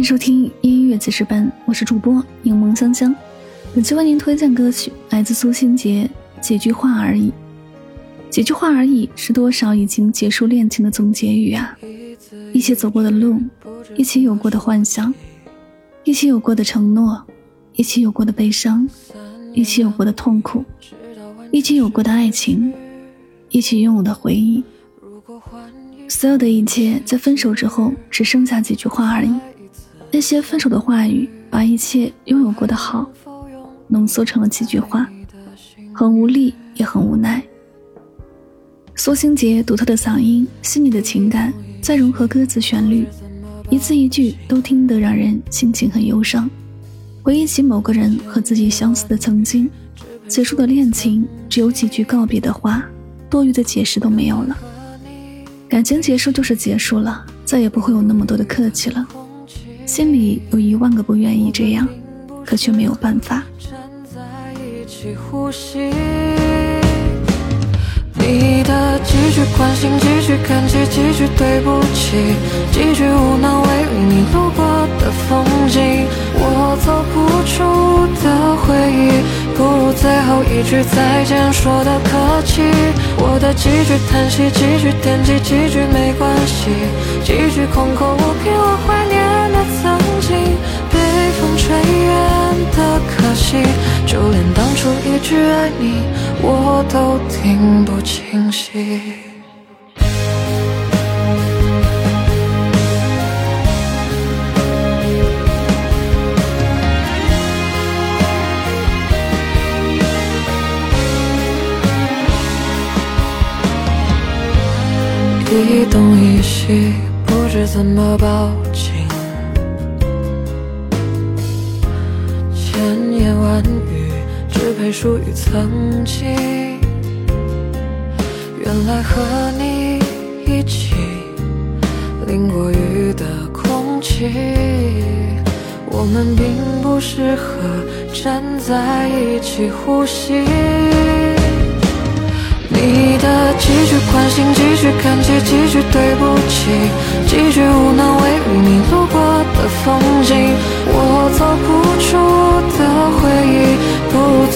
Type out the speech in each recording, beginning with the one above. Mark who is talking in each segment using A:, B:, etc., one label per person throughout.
A: 迎收听音乐记事本，我是主播柠檬香香。本期为您推荐歌曲来自苏新杰，《几句话而已》。几句话而已，是多少已经结束恋情的总结语啊！一起走过的路，一起有过的幻想，一起有过的承诺，一起有过的悲伤，一起有过的痛苦，一起有过的爱情，一起拥有的回忆。所有的一切，在分手之后，只剩下几句话而已。那些分手的话语，把一切拥有过的好，浓缩成了几句话，很无力，也很无奈。苏星杰独特的嗓音，细腻的情感，再融合歌词旋律，一字一句都听得让人心情很忧伤。回忆起某个人和自己相似的曾经，结束的恋情只有几句告别的话，多余的解释都没有了。感情结束就是结束了，再也不会有那么多的客气了。心里有一万个不愿意这样，可却没有办法。
B: 你的几句关心，几句感激，几句对不起，几句无能为力，你路过的风景，我走不出的回忆，不如最后一句再见说的客气。我的几句叹息，几句惦记，几句没关系，几句空口无凭，我追远的可惜。就连当初一句爱你，我都听不清晰。一东一西，不知怎么抱紧。千言万语只配属于曾经。原来和你一起淋过雨的空气，我们并不适合站在一起呼吸。你的几句关心，几句感激，几句对不起，几句无能为力，你路过的风景，我走不，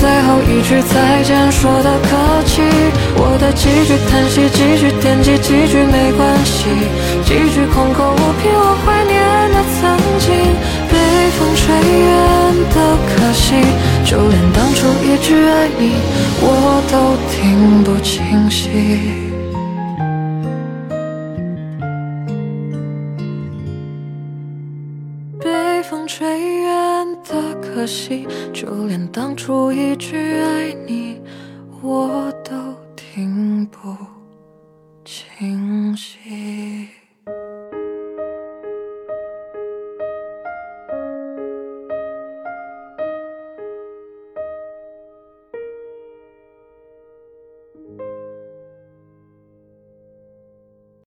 B: 最后一句再见说的客气。我的几句叹息，几句惦记，几句没关系，几句空口无凭，我怀念的曾经，被风吹远的可惜，就连当初一句爱你，我都听不清晰。风吹远的可惜，就连当初一句爱你，我都听不。